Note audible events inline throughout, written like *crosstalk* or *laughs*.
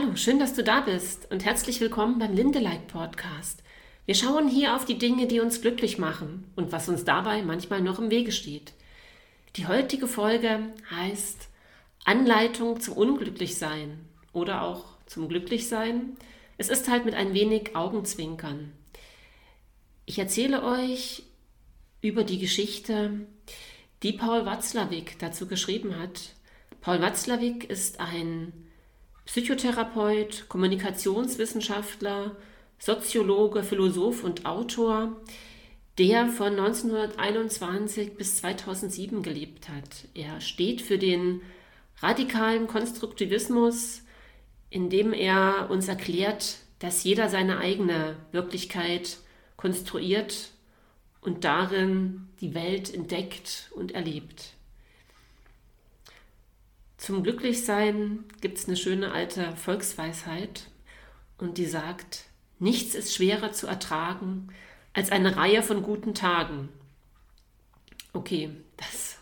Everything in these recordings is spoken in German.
Hallo, schön, dass du da bist und herzlich willkommen beim Lindelike Podcast. Wir schauen hier auf die Dinge, die uns glücklich machen und was uns dabei manchmal noch im Wege steht. Die heutige Folge heißt Anleitung zum Unglücklichsein oder auch zum Glücklichsein. Es ist halt mit ein wenig Augenzwinkern. Ich erzähle euch über die Geschichte, die Paul Watzlawick dazu geschrieben hat. Paul Watzlawick ist ein Psychotherapeut, Kommunikationswissenschaftler, Soziologe, Philosoph und Autor, der von 1921 bis 2007 gelebt hat. Er steht für den radikalen Konstruktivismus, indem er uns erklärt, dass jeder seine eigene Wirklichkeit konstruiert und darin die Welt entdeckt und erlebt. Zum Glücklichsein gibt es eine schöne alte Volksweisheit und die sagt, nichts ist schwerer zu ertragen als eine Reihe von guten Tagen. Okay, das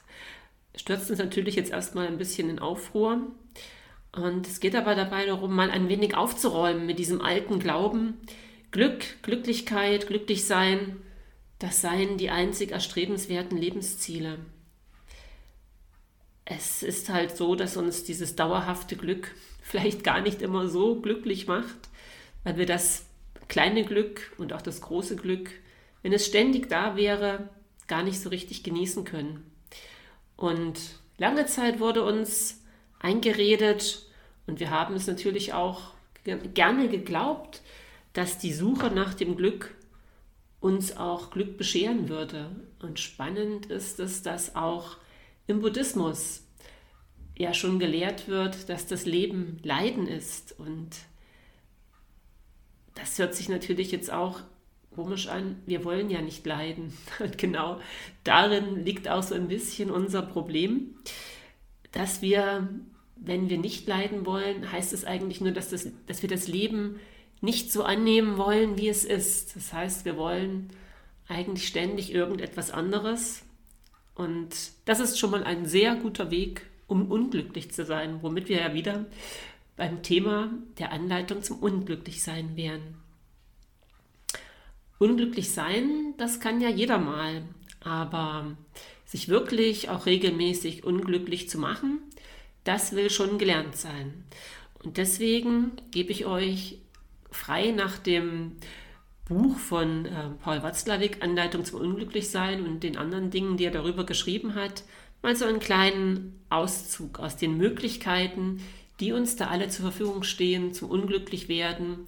stürzt uns natürlich jetzt erstmal ein bisschen in Aufruhr. Und es geht aber dabei darum, mal ein wenig aufzuräumen mit diesem alten Glauben, Glück, Glücklichkeit, Glücklichsein, das seien die einzig erstrebenswerten Lebensziele. Es ist halt so, dass uns dieses dauerhafte Glück vielleicht gar nicht immer so glücklich macht, weil wir das kleine Glück und auch das große Glück, wenn es ständig da wäre, gar nicht so richtig genießen können. Und lange Zeit wurde uns eingeredet und wir haben es natürlich auch gerne geglaubt, dass die Suche nach dem Glück uns auch Glück bescheren würde. Und spannend ist es, dass auch im Buddhismus ja schon gelehrt wird, dass das Leben Leiden ist. Und das hört sich natürlich jetzt auch komisch an. Wir wollen ja nicht leiden. *laughs* Und genau darin liegt auch so ein bisschen unser Problem, dass wir, wenn wir nicht leiden wollen, heißt es eigentlich nur, dass, das, dass wir das Leben nicht so annehmen wollen, wie es ist. Das heißt, wir wollen eigentlich ständig irgendetwas anderes. Und das ist schon mal ein sehr guter Weg, um unglücklich zu sein, womit wir ja wieder beim Thema der Anleitung zum Unglücklichsein wären. Unglücklich sein, das kann ja jeder mal, aber sich wirklich auch regelmäßig unglücklich zu machen, das will schon gelernt sein. Und deswegen gebe ich euch frei nach dem Buch von äh, Paul Watzlawick, Anleitung zum Unglücklichsein und den anderen Dingen, die er darüber geschrieben hat, mal so einen kleinen Auszug aus den Möglichkeiten, die uns da alle zur Verfügung stehen, zum Unglücklichwerden,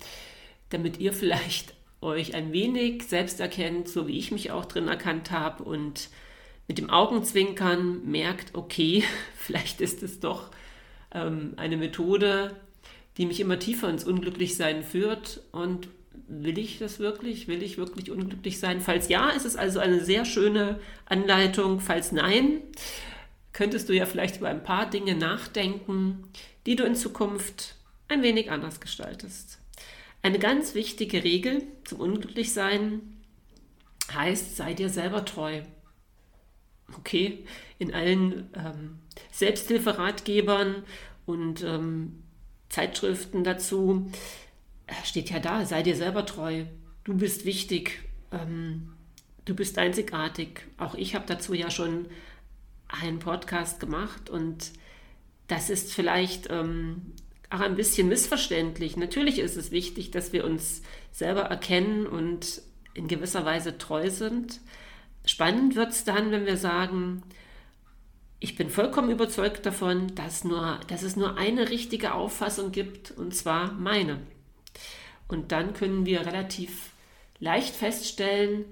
damit ihr vielleicht *laughs* euch ein wenig selbst erkennt, so wie ich mich auch drin erkannt habe und mit dem Augenzwinkern merkt, okay, *laughs* vielleicht ist es doch ähm, eine Methode, die mich immer tiefer ins Unglücklichsein führt. Und will ich das wirklich? Will ich wirklich unglücklich sein? Falls ja, ist es also eine sehr schöne Anleitung. Falls nein, könntest du ja vielleicht über ein paar Dinge nachdenken, die du in Zukunft ein wenig anders gestaltest. Eine ganz wichtige Regel zum Unglücklichsein heißt, sei dir selber treu. Okay, in allen ähm, Selbsthilferatgebern und ähm, Zeitschriften dazu, steht ja da, sei dir selber treu, du bist wichtig, ähm, du bist einzigartig. Auch ich habe dazu ja schon einen Podcast gemacht und das ist vielleicht ähm, auch ein bisschen missverständlich. Natürlich ist es wichtig, dass wir uns selber erkennen und in gewisser Weise treu sind. Spannend wird es dann, wenn wir sagen, ich bin vollkommen überzeugt davon, dass, nur, dass es nur eine richtige Auffassung gibt, und zwar meine. Und dann können wir relativ leicht feststellen,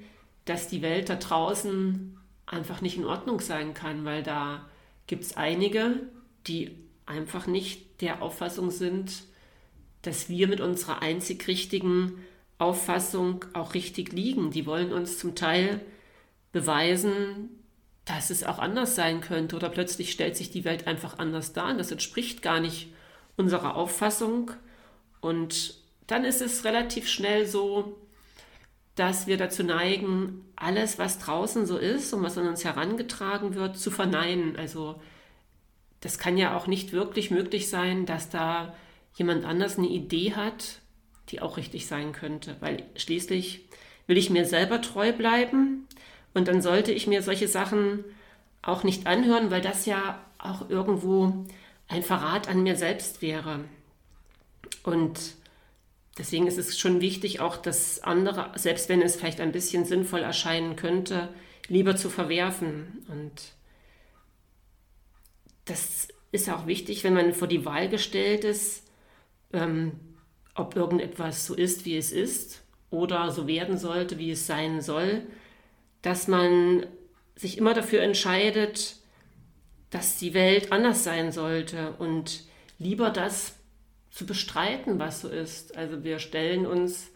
dass die Welt da draußen einfach nicht in Ordnung sein kann, weil da gibt es einige, die einfach nicht der Auffassung sind, dass wir mit unserer einzig richtigen Auffassung auch richtig liegen. Die wollen uns zum Teil beweisen, dass es auch anders sein könnte oder plötzlich stellt sich die Welt einfach anders dar und das entspricht gar nicht unserer Auffassung. Und dann ist es relativ schnell so, dass wir dazu neigen, alles, was draußen so ist und was an uns herangetragen wird, zu verneinen. Also das kann ja auch nicht wirklich möglich sein, dass da jemand anders eine Idee hat, die auch richtig sein könnte. Weil schließlich will ich mir selber treu bleiben und dann sollte ich mir solche Sachen auch nicht anhören, weil das ja auch irgendwo ein Verrat an mir selbst wäre. Und deswegen ist es schon wichtig, auch das andere, selbst wenn es vielleicht ein bisschen sinnvoll erscheinen könnte, lieber zu verwerfen. Und das ist auch wichtig, wenn man vor die Wahl gestellt ist, ähm, ob irgendetwas so ist, wie es ist, oder so werden sollte, wie es sein soll, dass man sich immer dafür entscheidet, dass die Welt anders sein sollte und lieber das zu bestreiten, was so ist. Also wir stellen uns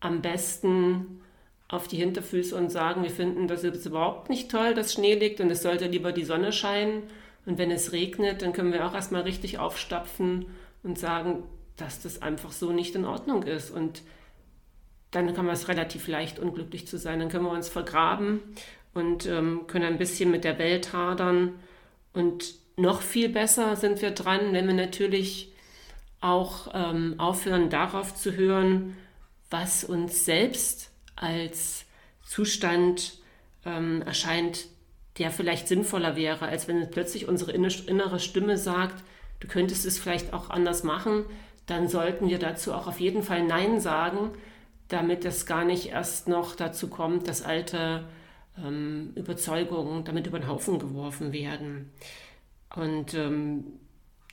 am besten auf die Hinterfüße und sagen, wir finden das jetzt überhaupt nicht toll, dass Schnee liegt und es sollte lieber die Sonne scheinen. Und wenn es regnet, dann können wir auch erstmal richtig aufstapfen und sagen, dass das einfach so nicht in Ordnung ist. Und dann kann man es relativ leicht, unglücklich zu sein. Dann können wir uns vergraben und ähm, können ein bisschen mit der Welt hadern. Und noch viel besser sind wir dran, wenn wir natürlich auch ähm, aufhören, darauf zu hören, was uns selbst als Zustand ähm, erscheint, der vielleicht sinnvoller wäre, als wenn plötzlich unsere innere Stimme sagt, du könntest es vielleicht auch anders machen, dann sollten wir dazu auch auf jeden Fall Nein sagen, damit es gar nicht erst noch dazu kommt, dass alte ähm, Überzeugungen damit über den Haufen geworfen werden. Und ähm,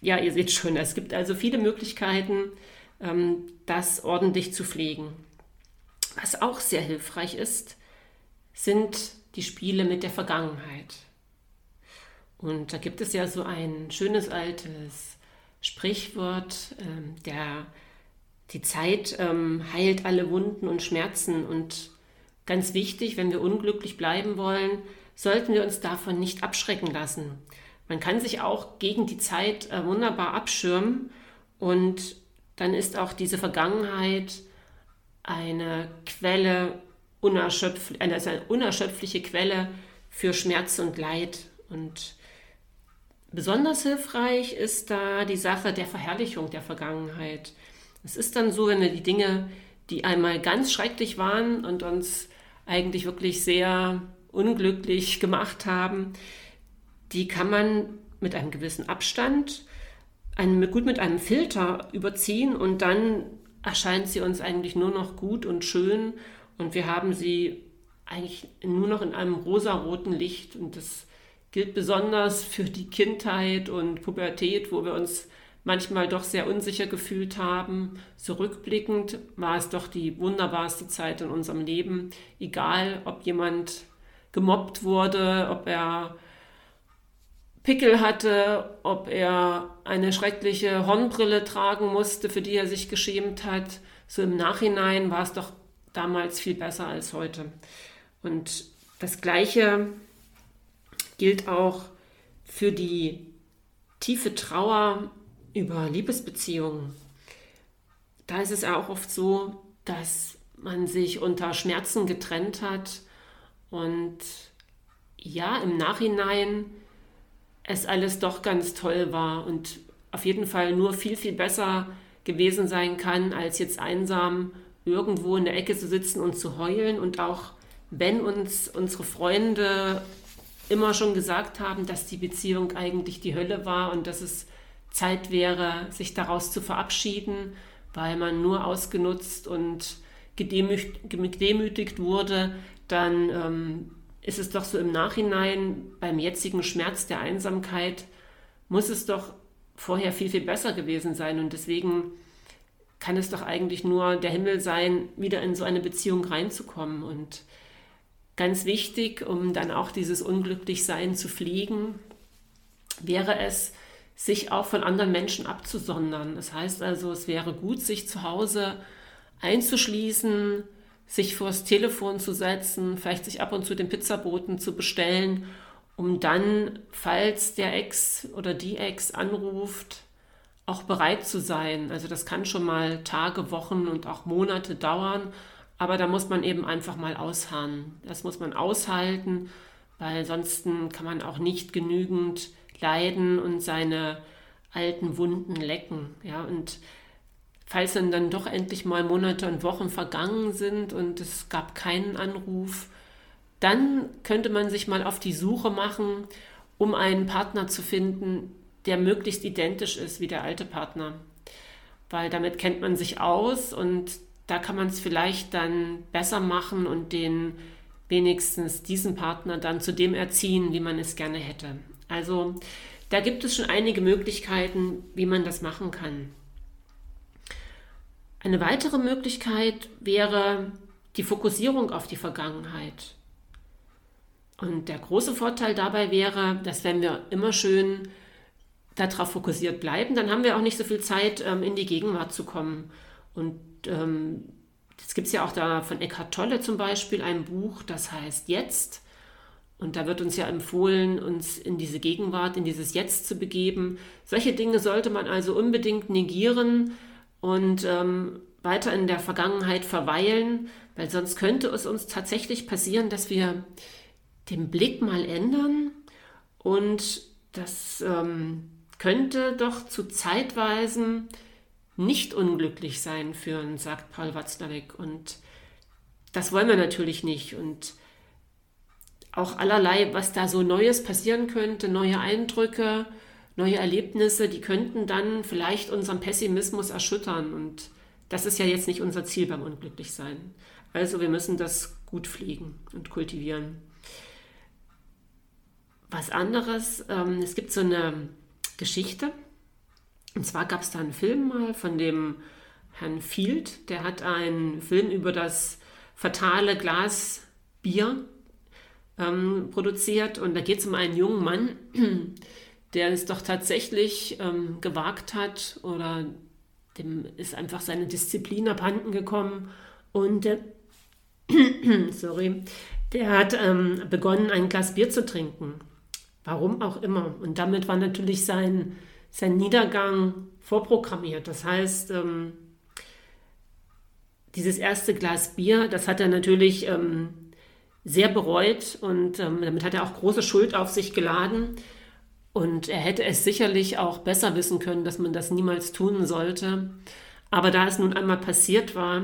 ja, ihr seht schon, es gibt also viele Möglichkeiten, ähm, das ordentlich zu pflegen. Was auch sehr hilfreich ist, sind die Spiele mit der Vergangenheit. Und da gibt es ja so ein schönes altes Sprichwort, ähm, der die Zeit ähm, heilt alle Wunden und Schmerzen. Und ganz wichtig, wenn wir unglücklich bleiben wollen, sollten wir uns davon nicht abschrecken lassen. Man kann sich auch gegen die Zeit äh, wunderbar abschirmen und dann ist auch diese Vergangenheit eine Quelle, unerschöpf eine, also eine unerschöpfliche Quelle für Schmerz und Leid. Und Besonders hilfreich ist da die Sache der Verherrlichung der Vergangenheit. Es ist dann so, wenn wir die Dinge, die einmal ganz schrecklich waren und uns eigentlich wirklich sehr unglücklich gemacht haben, die kann man mit einem gewissen Abstand, einem, gut mit einem Filter überziehen und dann erscheint sie uns eigentlich nur noch gut und schön. Und wir haben sie eigentlich nur noch in einem rosaroten Licht. Und das gilt besonders für die Kindheit und Pubertät, wo wir uns manchmal doch sehr unsicher gefühlt haben. Zurückblickend war es doch die wunderbarste Zeit in unserem Leben, egal ob jemand gemobbt wurde, ob er Pickel hatte, ob er eine schreckliche Hornbrille tragen musste, für die er sich geschämt hat. So im Nachhinein war es doch damals viel besser als heute. Und das Gleiche gilt auch für die tiefe Trauer über Liebesbeziehungen. Da ist es auch oft so, dass man sich unter Schmerzen getrennt hat und ja, im Nachhinein es alles doch ganz toll war und auf jeden Fall nur viel, viel besser gewesen sein kann, als jetzt einsam irgendwo in der Ecke zu sitzen und zu heulen und auch wenn uns unsere Freunde immer schon gesagt haben, dass die Beziehung eigentlich die Hölle war und dass es Zeit wäre, sich daraus zu verabschieden, weil man nur ausgenutzt und gedemütigt wurde, dann ähm, ist es doch so im Nachhinein beim jetzigen Schmerz der Einsamkeit, muss es doch vorher viel, viel besser gewesen sein. Und deswegen kann es doch eigentlich nur der Himmel sein, wieder in so eine Beziehung reinzukommen. Und Ganz wichtig, um dann auch dieses Unglücklichsein zu pflegen, wäre es, sich auch von anderen Menschen abzusondern. Das heißt also, es wäre gut, sich zu Hause einzuschließen, sich vors Telefon zu setzen, vielleicht sich ab und zu den Pizzaboten zu bestellen, um dann, falls der Ex oder die Ex anruft, auch bereit zu sein. Also das kann schon mal Tage, Wochen und auch Monate dauern aber da muss man eben einfach mal ausharren. Das muss man aushalten, weil ansonsten kann man auch nicht genügend leiden und seine alten Wunden lecken. Ja, und falls dann, dann doch endlich mal Monate und Wochen vergangen sind und es gab keinen Anruf, dann könnte man sich mal auf die Suche machen, um einen Partner zu finden, der möglichst identisch ist wie der alte Partner. Weil damit kennt man sich aus und da kann man es vielleicht dann besser machen und den wenigstens diesen Partner dann zu dem erziehen, wie man es gerne hätte. Also da gibt es schon einige Möglichkeiten, wie man das machen kann. Eine weitere Möglichkeit wäre die Fokussierung auf die Vergangenheit. Und der große Vorteil dabei wäre, dass wenn wir immer schön darauf fokussiert bleiben, dann haben wir auch nicht so viel Zeit, ähm, in die Gegenwart zu kommen. Und ähm, das gibt es ja auch da von Eckhart Tolle zum Beispiel ein Buch, das heißt Jetzt. Und da wird uns ja empfohlen, uns in diese Gegenwart, in dieses Jetzt zu begeben. Solche Dinge sollte man also unbedingt negieren und ähm, weiter in der Vergangenheit verweilen, weil sonst könnte es uns tatsächlich passieren, dass wir den Blick mal ändern und das ähm, könnte doch zu Zeitweisen nicht unglücklich sein führen, sagt Paul Watzlawick. Und das wollen wir natürlich nicht. Und auch allerlei, was da so Neues passieren könnte, neue Eindrücke, neue Erlebnisse, die könnten dann vielleicht unseren Pessimismus erschüttern. Und das ist ja jetzt nicht unser Ziel beim Unglücklichsein. Also wir müssen das gut pflegen und kultivieren was anderes. Ähm, es gibt so eine Geschichte. Und zwar gab es da einen Film mal von dem Herrn Field. Der hat einen Film über das fatale Glas Bier ähm, produziert. Und da geht es um einen jungen Mann, *clears throat* der es doch tatsächlich ähm, gewagt hat oder dem ist einfach seine Disziplin abhanden gekommen. Und der, *clears throat* sorry, der hat ähm, begonnen, ein Glas Bier zu trinken. Warum auch immer. Und damit war natürlich sein, sein Niedergang vorprogrammiert. Das heißt, ähm, dieses erste Glas Bier, das hat er natürlich ähm, sehr bereut und ähm, damit hat er auch große Schuld auf sich geladen. Und er hätte es sicherlich auch besser wissen können, dass man das niemals tun sollte. Aber da es nun einmal passiert war,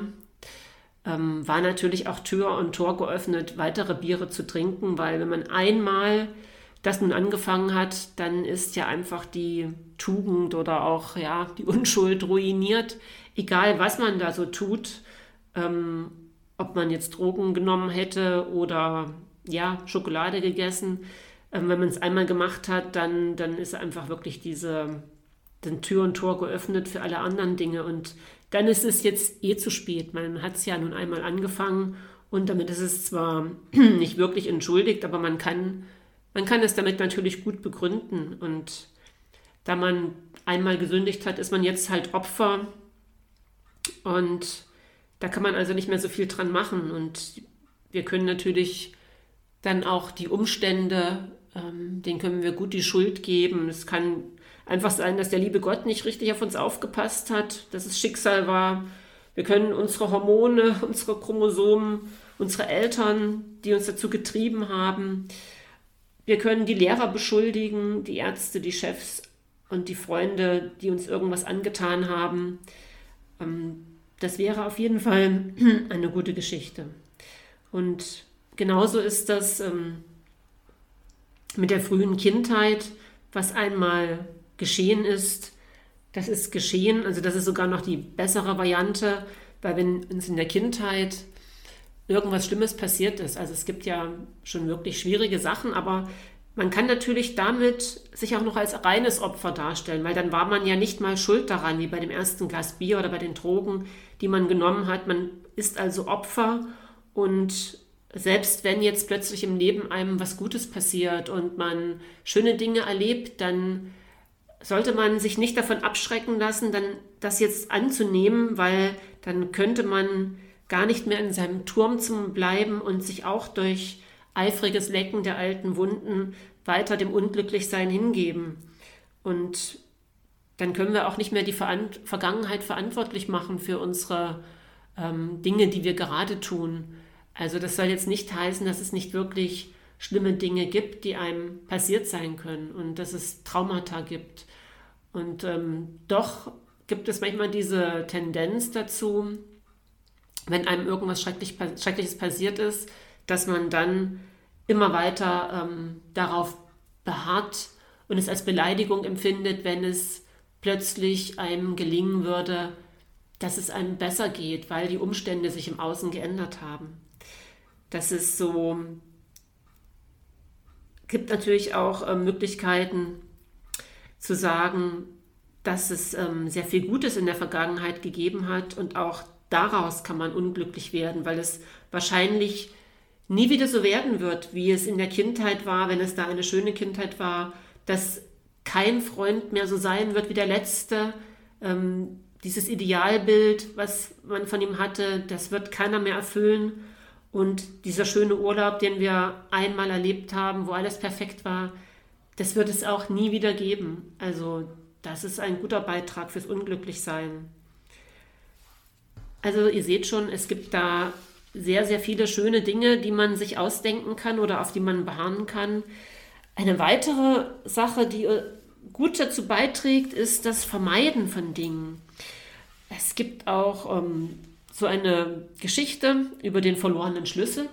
ähm, war natürlich auch Tür und Tor geöffnet, weitere Biere zu trinken, weil wenn man einmal das nun angefangen hat, dann ist ja einfach die Tugend oder auch ja die Unschuld ruiniert, egal was man da so tut, ähm, ob man jetzt Drogen genommen hätte oder ja Schokolade gegessen. Ähm, wenn man es einmal gemacht hat, dann, dann ist einfach wirklich diese den Tür und Tor geöffnet für alle anderen Dinge. Und dann ist es jetzt eh zu spät. Man hat es ja nun einmal angefangen. Und damit ist es zwar *clears throat* nicht wirklich entschuldigt, aber man kann man kann es damit natürlich gut begründen. Und da man einmal gesündigt hat, ist man jetzt halt Opfer. Und da kann man also nicht mehr so viel dran machen. Und wir können natürlich dann auch die Umstände, ähm, denen können wir gut die Schuld geben. Es kann einfach sein, dass der liebe Gott nicht richtig auf uns aufgepasst hat, dass es Schicksal war. Wir können unsere Hormone, *laughs* unsere Chromosomen, unsere Eltern, die uns dazu getrieben haben, wir können die Lehrer beschuldigen, die Ärzte, die Chefs und die Freunde, die uns irgendwas angetan haben. Ähm, das wäre auf jeden Fall *clears throat* eine gute Geschichte. Und genauso ist das ähm, mit der frühen Kindheit, was einmal geschehen ist. Das ist geschehen, also das ist sogar noch die bessere Variante, weil wenn uns in der Kindheit irgendwas Schlimmes passiert ist. Also es gibt ja schon wirklich schwierige Sachen, aber man kann natürlich damit sich auch noch als reines Opfer darstellen, weil dann war man ja nicht mal schuld daran, wie bei dem ersten Glas Bier oder bei den Drogen, die man genommen hat. Man ist also Opfer und selbst wenn jetzt plötzlich im Leben einem was Gutes passiert und man schöne Dinge erlebt, dann sollte man sich nicht davon abschrecken lassen, dann das jetzt anzunehmen, weil dann könnte man gar nicht mehr in seinem Turm zu bleiben und sich auch durch eifriges Lecken der alten Wunden weiter dem Unglücklichsein hingeben. Und dann können wir auch nicht mehr die Vergangenheit verantwortlich machen für unsere ähm, Dinge, die wir gerade tun. Also das soll jetzt nicht heißen, dass es nicht wirklich schlimme Dinge gibt, die einem passiert sein können und dass es Traumata gibt. Und ähm, doch gibt es manchmal diese Tendenz dazu, wenn einem irgendwas Schrecklich, Schreckliches passiert ist, dass man dann immer weiter ähm, darauf beharrt und es als Beleidigung empfindet, wenn es plötzlich einem gelingen würde, dass es einem besser geht, weil die Umstände sich im Außen geändert haben. Das ist so, gibt natürlich auch äh, Möglichkeiten zu sagen, dass es ähm, sehr viel Gutes in der Vergangenheit gegeben hat und auch daraus kann man unglücklich werden, weil es wahrscheinlich nie wieder so werden wird, wie es in der Kindheit war, wenn es da eine schöne Kindheit war, dass kein Freund mehr so sein wird wie der letzte. Ähm, dieses Idealbild, was man von ihm hatte, das wird keiner mehr erfüllen. Und dieser schöne Urlaub, den wir einmal erlebt haben, wo alles perfekt war, das wird es auch nie wieder geben. Also das ist ein guter Beitrag fürs Unglücklichsein. Also ihr seht schon, es gibt da sehr, sehr viele schöne Dinge, die man sich ausdenken kann oder auf die man beharren kann. Eine weitere Sache, die gut dazu beiträgt, ist das Vermeiden von Dingen. Es gibt auch ähm, so eine Geschichte über den verlorenen Schlüssel.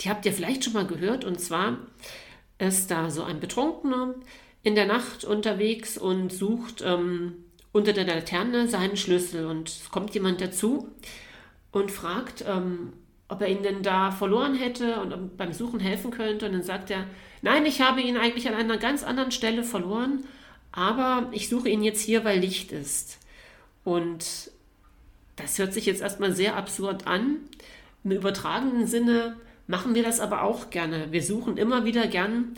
Die habt ihr vielleicht schon mal gehört. Und zwar ist da so ein Betrunkener in der Nacht unterwegs und sucht ähm, unter der Laterne seinen Schlüssel. Und es kommt jemand dazu und fragt, ähm, ob er ihn denn da verloren hätte und beim Suchen helfen könnte. Und dann sagt er, nein, ich habe ihn eigentlich an einer ganz anderen Stelle verloren, aber ich suche ihn jetzt hier, weil Licht ist. Und das hört sich jetzt erstmal sehr absurd an. Im übertragenen Sinne machen wir das aber auch gerne. Wir suchen immer wieder gern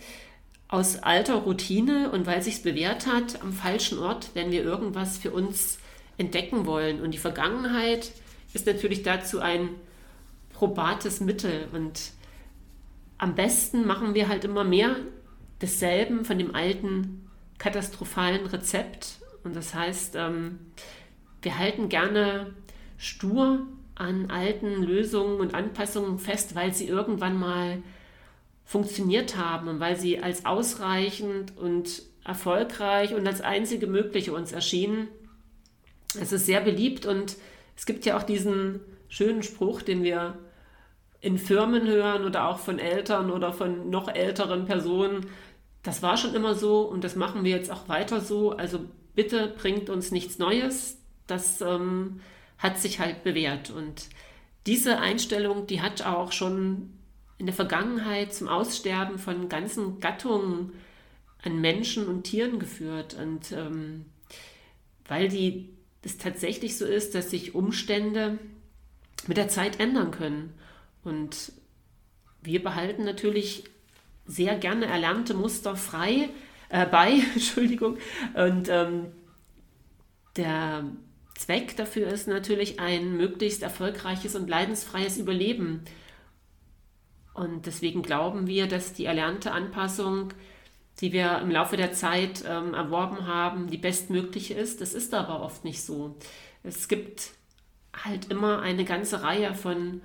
aus alter Routine und weil sich's bewährt hat, am falschen Ort, wenn wir irgendwas für uns entdecken wollen. Und die Vergangenheit ist natürlich dazu ein probates Mittel. Und am besten machen wir halt immer mehr desselben von dem alten katastrophalen Rezept. Und das heißt, ähm, wir halten gerne stur an alten Lösungen und Anpassungen fest, weil sie irgendwann mal funktioniert haben und weil sie als ausreichend und erfolgreich und als einzige mögliche uns erschienen. Es ist sehr beliebt und es gibt ja auch diesen schönen Spruch, den wir in Firmen hören oder auch von Eltern oder von noch älteren Personen. Das war schon immer so und das machen wir jetzt auch weiter so. Also bitte bringt uns nichts Neues. Das ähm, hat sich halt bewährt. Und diese Einstellung, die hat auch schon in der Vergangenheit zum Aussterben von ganzen Gattungen an Menschen und Tieren geführt. Und ähm, weil die es tatsächlich so ist, dass sich Umstände mit der Zeit ändern können. Und wir behalten natürlich sehr gerne erlernte Muster frei äh, bei, *laughs* Entschuldigung. Und ähm, der Zweck dafür ist natürlich ein möglichst erfolgreiches und leidensfreies Überleben. Und deswegen glauben wir, dass die erlernte Anpassung, die wir im Laufe der Zeit ähm, erworben haben, die bestmögliche ist. Das ist aber oft nicht so. Es gibt halt immer eine ganze Reihe von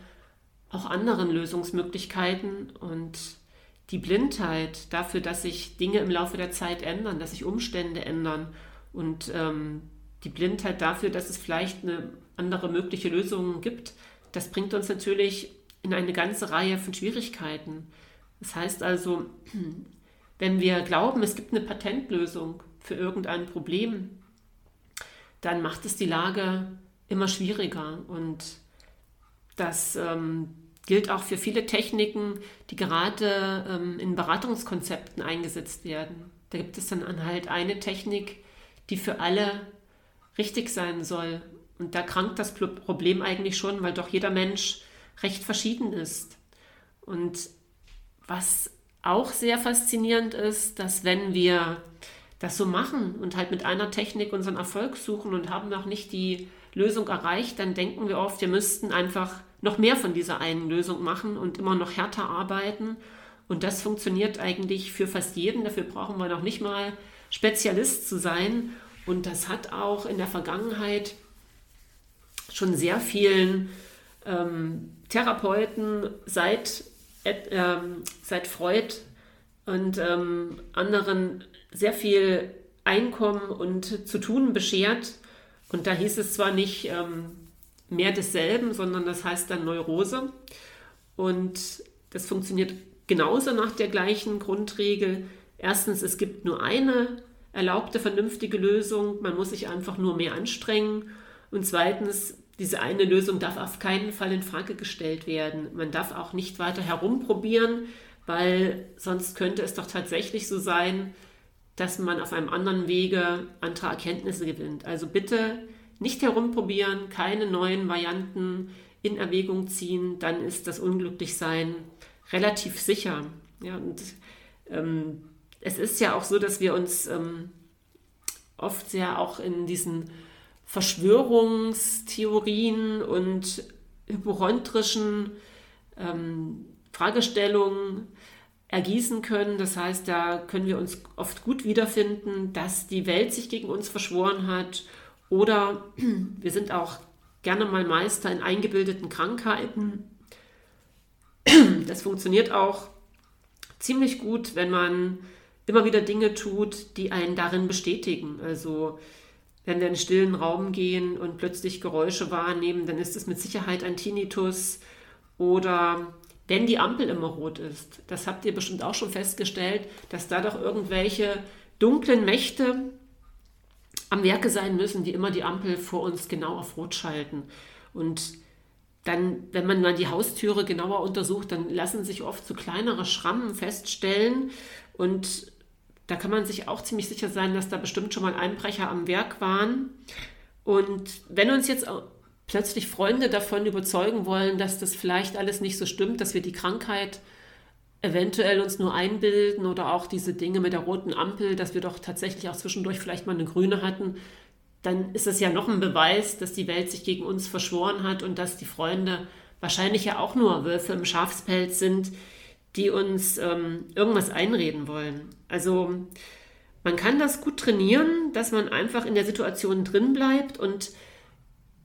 auch anderen Lösungsmöglichkeiten und die Blindheit dafür, dass sich Dinge im Laufe der Zeit ändern, dass sich Umstände ändern und ähm, die Blindheit dafür, dass es vielleicht eine andere mögliche Lösung gibt, das bringt uns natürlich in eine ganze Reihe von Schwierigkeiten. Das heißt also, *clears throat* wenn wir glauben, es gibt eine Patentlösung für irgendein Problem, dann macht es die Lage immer schwieriger. Und das ähm, gilt auch für viele Techniken, die gerade ähm, in Beratungskonzepten eingesetzt werden. Da gibt es dann halt eine Technik, die für alle richtig sein soll. Und da krankt das Problem eigentlich schon, weil doch jeder Mensch recht verschieden ist. Und was auch sehr faszinierend ist, dass wenn wir das so machen und halt mit einer Technik unseren Erfolg suchen und haben noch nicht die Lösung erreicht, dann denken wir oft, wir müssten einfach noch mehr von dieser einen Lösung machen und immer noch härter arbeiten. Und das funktioniert eigentlich für fast jeden. Dafür brauchen wir noch nicht mal Spezialist zu sein. Und das hat auch in der Vergangenheit schon sehr vielen ähm, Therapeuten seit, äh, seit Freud und ähm, anderen sehr viel Einkommen und zu tun beschert. Und da hieß es zwar nicht ähm, mehr desselben, sondern das heißt dann Neurose. Und das funktioniert genauso nach der gleichen Grundregel. Erstens, es gibt nur eine erlaubte, vernünftige Lösung. Man muss sich einfach nur mehr anstrengen. Und zweitens, diese eine Lösung darf auf keinen Fall in Frage gestellt werden. Man darf auch nicht weiter herumprobieren, weil sonst könnte es doch tatsächlich so sein, dass man auf einem anderen Wege andere Erkenntnisse gewinnt. Also bitte nicht herumprobieren, keine neuen Varianten in Erwägung ziehen, dann ist das Unglücklichsein relativ sicher. Ja, und ähm, es ist ja auch so, dass wir uns ähm, oft sehr auch in diesen Verschwörungstheorien und hypochondrischen ähm, Fragestellungen ergießen können. Das heißt, da können wir uns oft gut wiederfinden, dass die Welt sich gegen uns verschworen hat oder *clears throat* wir sind auch gerne mal Meister in eingebildeten Krankheiten. Das funktioniert auch ziemlich gut, wenn man immer wieder Dinge tut, die einen darin bestätigen. Also wenn wir in einen stillen Raum gehen und plötzlich Geräusche wahrnehmen, dann ist es mit Sicherheit ein Tinnitus oder wenn die Ampel immer rot ist. Das habt ihr bestimmt auch schon festgestellt, dass da doch irgendwelche dunklen Mächte am Werke sein müssen, die immer die Ampel vor uns genau auf rot schalten. Und dann, wenn man mal die Haustüre genauer untersucht, dann lassen sich oft so kleinere Schrammen feststellen. Und da kann man sich auch ziemlich sicher sein, dass da bestimmt schon mal Einbrecher am Werk waren. Und wenn uns jetzt plötzlich Freunde davon überzeugen wollen, dass das vielleicht alles nicht so stimmt, dass wir die Krankheit eventuell uns nur einbilden oder auch diese Dinge mit der roten Ampel, dass wir doch tatsächlich auch zwischendurch vielleicht mal eine grüne hatten, dann ist es ja noch ein Beweis, dass die Welt sich gegen uns verschworen hat und dass die Freunde wahrscheinlich ja auch nur Wölfe im Schafspelz sind, die uns ähm, irgendwas einreden wollen. Also man kann das gut trainieren, dass man einfach in der Situation drin bleibt und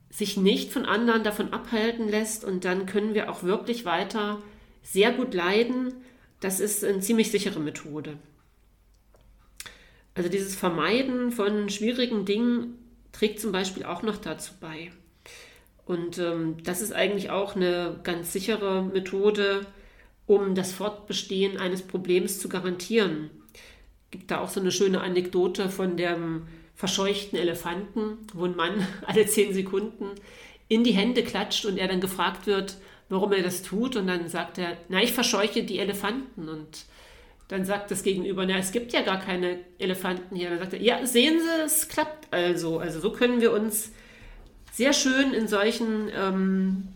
sich nicht von anderen davon abhalten lässt und dann können wir auch wirklich weiter sehr gut leiden. Das ist eine ziemlich sichere Methode. Also dieses Vermeiden von schwierigen Dingen trägt zum Beispiel auch noch dazu bei. Und ähm, das ist eigentlich auch eine ganz sichere Methode, um das Fortbestehen eines Problems zu garantieren. Gibt da auch so eine schöne Anekdote von dem verscheuchten Elefanten, wo ein Mann *laughs* alle zehn Sekunden in die Hände klatscht und er dann gefragt wird, warum er das tut. Und dann sagt er, na, ich verscheuche die Elefanten. Und dann sagt das Gegenüber, na, es gibt ja gar keine Elefanten hier. Dann sagt er, ja, sehen Sie, es klappt also. Also so können wir uns sehr schön in solchen ähm,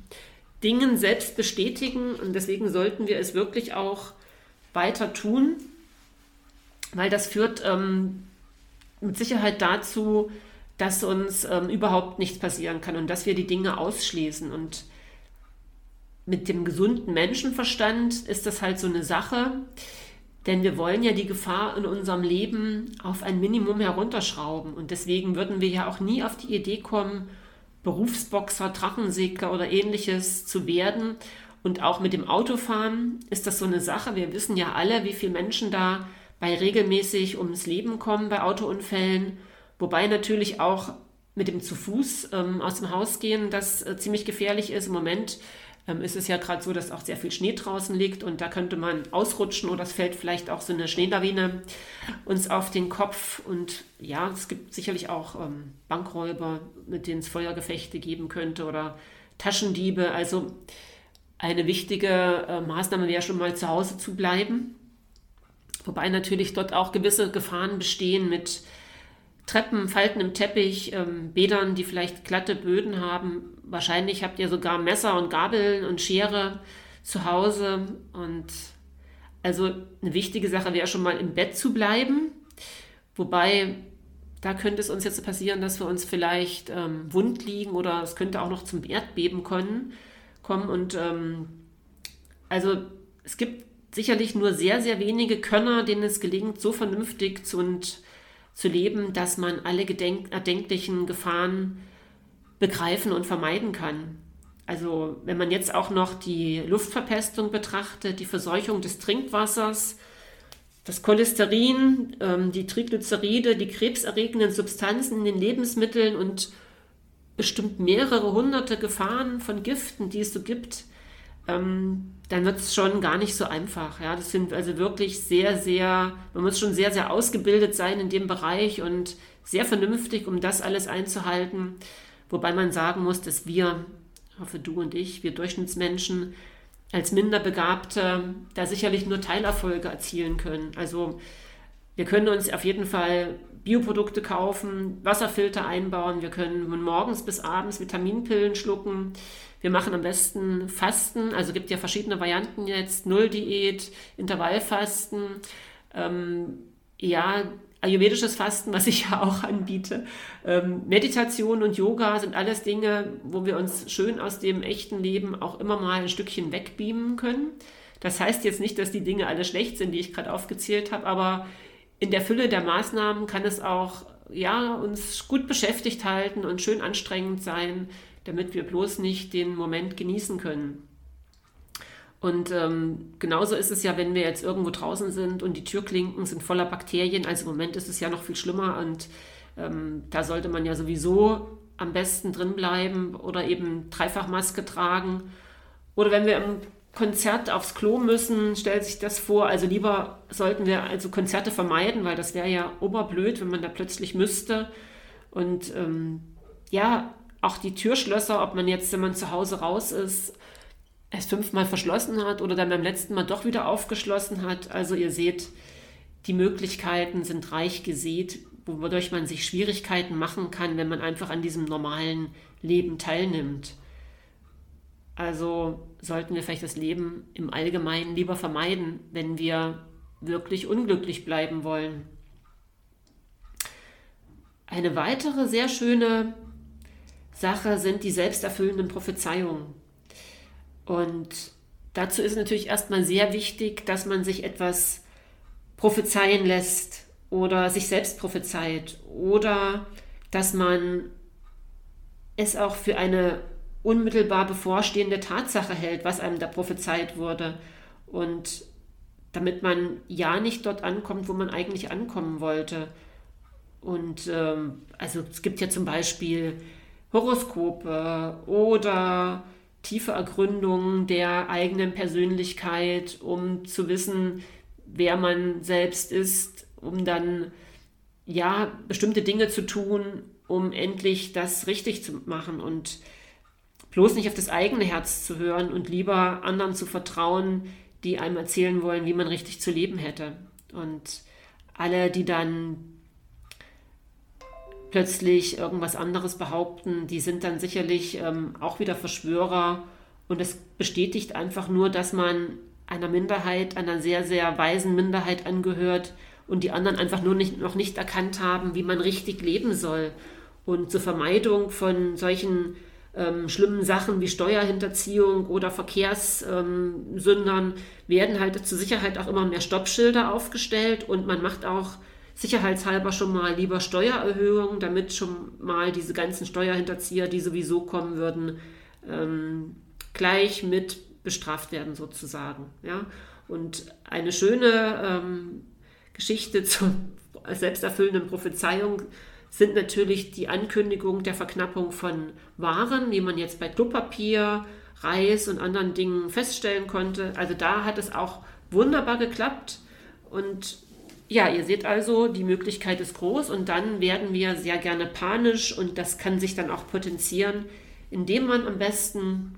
Dingen selbst bestätigen. Und deswegen sollten wir es wirklich auch weiter tun, weil das führt ähm, mit Sicherheit dazu, dass uns ähm, überhaupt nichts passieren kann und dass wir die Dinge ausschließen. Und mit dem gesunden Menschenverstand ist das halt so eine Sache, denn wir wollen ja die Gefahr in unserem Leben auf ein Minimum herunterschrauben. Und deswegen würden wir ja auch nie auf die Idee kommen, Berufsboxer, Drachensegler oder ähnliches zu werden. Und auch mit dem Autofahren ist das so eine Sache. Wir wissen ja alle, wie viele Menschen da bei regelmäßig ums Leben kommen bei Autounfällen. Wobei natürlich auch mit dem zu Fuß ähm, aus dem Haus gehen, das äh, ziemlich gefährlich ist. Im Moment ähm, ist es ja gerade so, dass auch sehr viel Schnee draußen liegt und da könnte man ausrutschen oder es fällt vielleicht auch so eine Schneelawine uns auf den Kopf. Und ja, es gibt sicherlich auch ähm, Bankräuber, mit denen es Feuergefechte geben könnte oder Taschendiebe. Also eine wichtige äh, Maßnahme wäre schon mal zu Hause zu bleiben. Wobei natürlich dort auch gewisse Gefahren bestehen mit Treppen, Falten im Teppich, ähm, Bädern, die vielleicht glatte Böden haben. Wahrscheinlich habt ihr sogar Messer und Gabeln und Schere zu Hause. Und also eine wichtige Sache wäre schon mal im Bett zu bleiben. Wobei, da könnte es uns jetzt passieren, dass wir uns vielleicht ähm, wund liegen oder es könnte auch noch zum Erdbeben kommen. kommen. Und ähm, also es gibt sicherlich nur sehr, sehr wenige Könner, denen es gelingt, so vernünftig zu und zu leben, dass man alle erdenklichen Gefahren begreifen und vermeiden kann. Also wenn man jetzt auch noch die Luftverpestung betrachtet, die Verseuchung des Trinkwassers, das Cholesterin, ähm, die Triglyceride, die krebserregenden Substanzen in den Lebensmitteln und bestimmt mehrere hunderte Gefahren von Giften, die es so gibt, ähm, dann wird es schon gar nicht so einfach. Ja, das sind also wirklich sehr, sehr, man muss schon sehr, sehr ausgebildet sein in dem Bereich und sehr vernünftig, um das alles einzuhalten. Wobei man sagen muss, dass wir, hoffe du und ich, wir Durchschnittsmenschen als Minderbegabte da sicherlich nur Teilerfolge erzielen können. Also wir können uns auf jeden Fall Bioprodukte kaufen, Wasserfilter einbauen, wir können von morgens bis abends Vitaminpillen schlucken. Wir machen am besten Fasten, also gibt ja verschiedene Varianten jetzt, Nulldiät, Intervallfasten, ähm, ja, ayurvedisches Fasten, was *laughs* ich ja auch anbiete. Ähm, Meditation und Yoga sind alles Dinge, wo wir uns schön aus dem echten Leben auch immer mal ein Stückchen wegbeamen können. Das heißt jetzt nicht, dass die Dinge alle schlecht sind, die ich gerade aufgezählt habe, aber in der Fülle der Maßnahmen kann es auch ja, uns gut beschäftigt halten und schön anstrengend sein, damit wir bloß nicht den Moment genießen können. Und ähm, genauso ist es ja, wenn wir jetzt irgendwo draußen sind und die Türklinken sind voller Bakterien. Also im Moment ist es ja noch viel schlimmer und ähm, da sollte man ja sowieso am besten drin bleiben oder eben Dreifachmaske tragen. Oder wenn wir im Konzert aufs Klo müssen, stellt sich das vor. Also lieber sollten wir also Konzerte vermeiden, weil das wäre ja oberblöd, wenn man da plötzlich müsste. Und ähm, ja, auch die Türschlösser, ob man jetzt, wenn man zu Hause raus ist, es fünfmal verschlossen hat oder dann beim letzten Mal doch wieder aufgeschlossen hat. Also ihr seht, die Möglichkeiten sind reich gesät, wodurch man sich Schwierigkeiten machen kann, wenn man einfach an diesem normalen Leben teilnimmt. Also sollten wir vielleicht das Leben im Allgemeinen lieber vermeiden, wenn wir wirklich unglücklich bleiben wollen. Eine weitere sehr schöne Sache sind die selbsterfüllenden Prophezeiungen. Und dazu ist natürlich erstmal sehr wichtig, dass man sich etwas prophezeien lässt oder sich selbst prophezeit oder dass man es auch für eine unmittelbar bevorstehende Tatsache hält, was einem da prophezeit wurde. Und damit man ja nicht dort ankommt, wo man eigentlich ankommen wollte. Und ähm, also es gibt ja zum Beispiel Horoskope oder tiefe Ergründung der eigenen Persönlichkeit, um zu wissen, wer man selbst ist, um dann ja bestimmte Dinge zu tun, um endlich das richtig zu machen und bloß nicht auf das eigene Herz zu hören und lieber anderen zu vertrauen, die einem erzählen wollen, wie man richtig zu leben hätte. Und alle, die dann plötzlich irgendwas anderes behaupten, die sind dann sicherlich ähm, auch wieder Verschwörer. Und es bestätigt einfach nur, dass man einer Minderheit, einer sehr, sehr weisen Minderheit angehört und die anderen einfach nur nicht, noch nicht erkannt haben, wie man richtig leben soll. Und zur Vermeidung von solchen ähm, schlimmen Sachen wie Steuerhinterziehung oder Verkehrssündern werden halt zur Sicherheit auch immer mehr Stoppschilder aufgestellt und man macht auch sicherheitshalber schon mal lieber Steuererhöhungen, damit schon mal diese ganzen Steuerhinterzieher, die sowieso kommen würden, ähm, gleich mit bestraft werden sozusagen. Ja? Und eine schöne ähm, Geschichte *laughs* zur selbsterfüllenden Prophezeiung sind natürlich die Ankündigung der Verknappung von Waren, wie man jetzt bei Klopapier, Reis und anderen Dingen feststellen konnte. Also da hat es auch wunderbar geklappt und ja, ihr seht also, die Möglichkeit ist groß und dann werden wir sehr gerne panisch und das kann sich dann auch potenzieren, indem man am besten,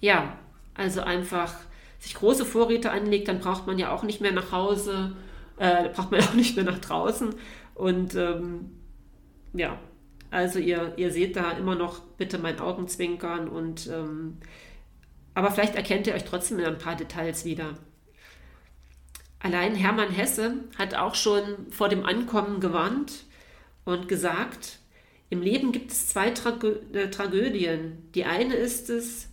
ja, also einfach sich große Vorräte anlegt, dann braucht man ja auch nicht mehr nach Hause, äh, braucht man *laughs* auch nicht mehr nach draußen und ähm, ja, also ihr, ihr seht da immer noch bitte mein Augenzwinkern und ähm, aber vielleicht erkennt ihr euch trotzdem in ein paar Details wieder. Allein Hermann Hesse hat auch schon vor dem Ankommen gewarnt und gesagt, im Leben gibt es zwei Tragö äh, Tragödien. Die eine ist es,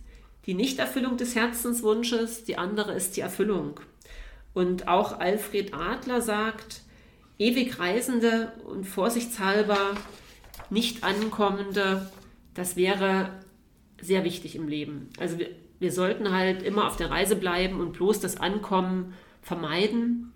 die Nichterfüllung des Herzenswunsches, die andere ist die Erfüllung. Und auch Alfred Adler sagt, ewig Reisende und vorsichtshalber nicht ankommende, das wäre sehr wichtig im Leben. Also wir, wir sollten halt immer auf der Reise bleiben und bloß das Ankommen vermeiden.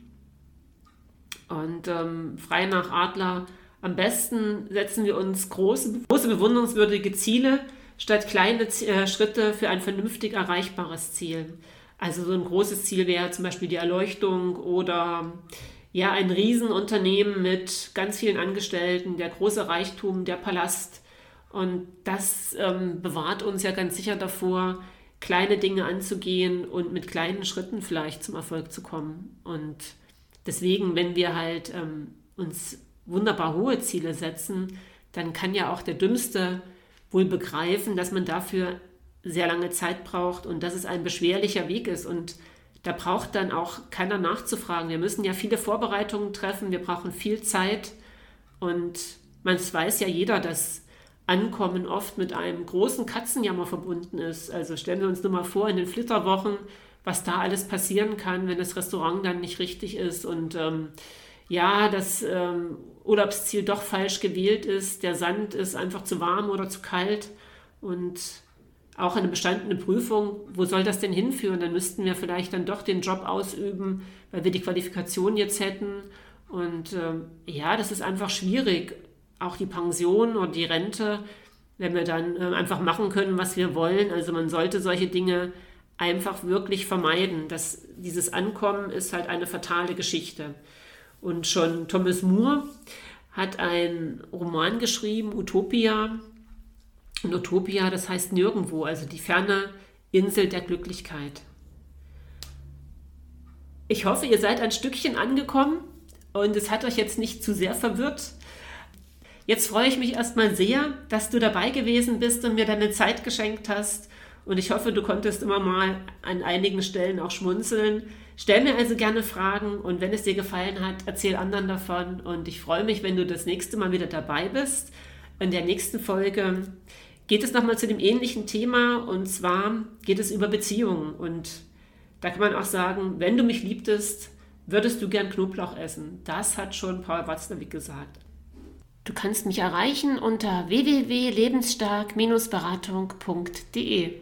Und ähm, frei nach Adler, am besten setzen wir uns große, große bewundernswürdige Ziele statt kleine äh, Schritte für ein vernünftig erreichbares Ziel. Also so ein großes Ziel wäre zum Beispiel die Erleuchtung oder ja ein Riesenunternehmen mit ganz vielen Angestellten, der große Reichtum, der Palast. Und das ähm, bewahrt uns ja ganz sicher davor, kleine Dinge anzugehen und mit kleinen Schritten vielleicht zum Erfolg zu kommen. Und deswegen, wenn wir halt ähm, uns wunderbar hohe Ziele setzen, dann kann ja auch der Dümmste wohl begreifen, dass man dafür sehr lange Zeit braucht und dass es ein beschwerlicher Weg ist. Und da braucht dann auch keiner nachzufragen. Wir müssen ja viele Vorbereitungen treffen, wir brauchen viel Zeit. Und man weiß ja jeder, dass Ankommen oft mit einem großen Katzenjammer verbunden ist. Also stellen wir uns nur mal vor, in den Flitterwochen, was da alles passieren kann, wenn das Restaurant dann nicht richtig ist und ähm, ja, das ähm, Urlaubsziel doch falsch gewählt ist, der Sand ist einfach zu warm oder zu kalt und auch eine bestandene Prüfung, wo soll das denn hinführen? Dann müssten wir vielleicht dann doch den Job ausüben, weil wir die Qualifikation jetzt hätten. Und ähm, ja, das ist einfach schwierig. Auch die Pension oder die Rente, wenn wir dann äh, einfach machen können, was wir wollen. Also man sollte solche Dinge einfach wirklich vermeiden. Das, dieses Ankommen ist halt eine fatale Geschichte. Und schon Thomas Moore hat einen Roman geschrieben, Utopia, und Utopia, das heißt nirgendwo, also die ferne Insel der Glücklichkeit. Ich hoffe, ihr seid ein Stückchen angekommen und es hat euch jetzt nicht zu sehr verwirrt. Jetzt freue ich mich erstmal sehr, dass du dabei gewesen bist und mir deine Zeit geschenkt hast. Und ich hoffe, du konntest immer mal an einigen Stellen auch schmunzeln. Stell mir also gerne Fragen und wenn es dir gefallen hat, erzähl anderen davon. Und ich freue mich, wenn du das nächste Mal wieder dabei bist. In der nächsten Folge geht es nochmal zu dem ähnlichen Thema und zwar geht es über Beziehungen und da kann man auch sagen, wenn du mich liebtest, würdest du gern Knoblauch essen. Das hat schon Paul Watzlawick gesagt. Du kannst mich erreichen unter www.lebensstark-beratung.de.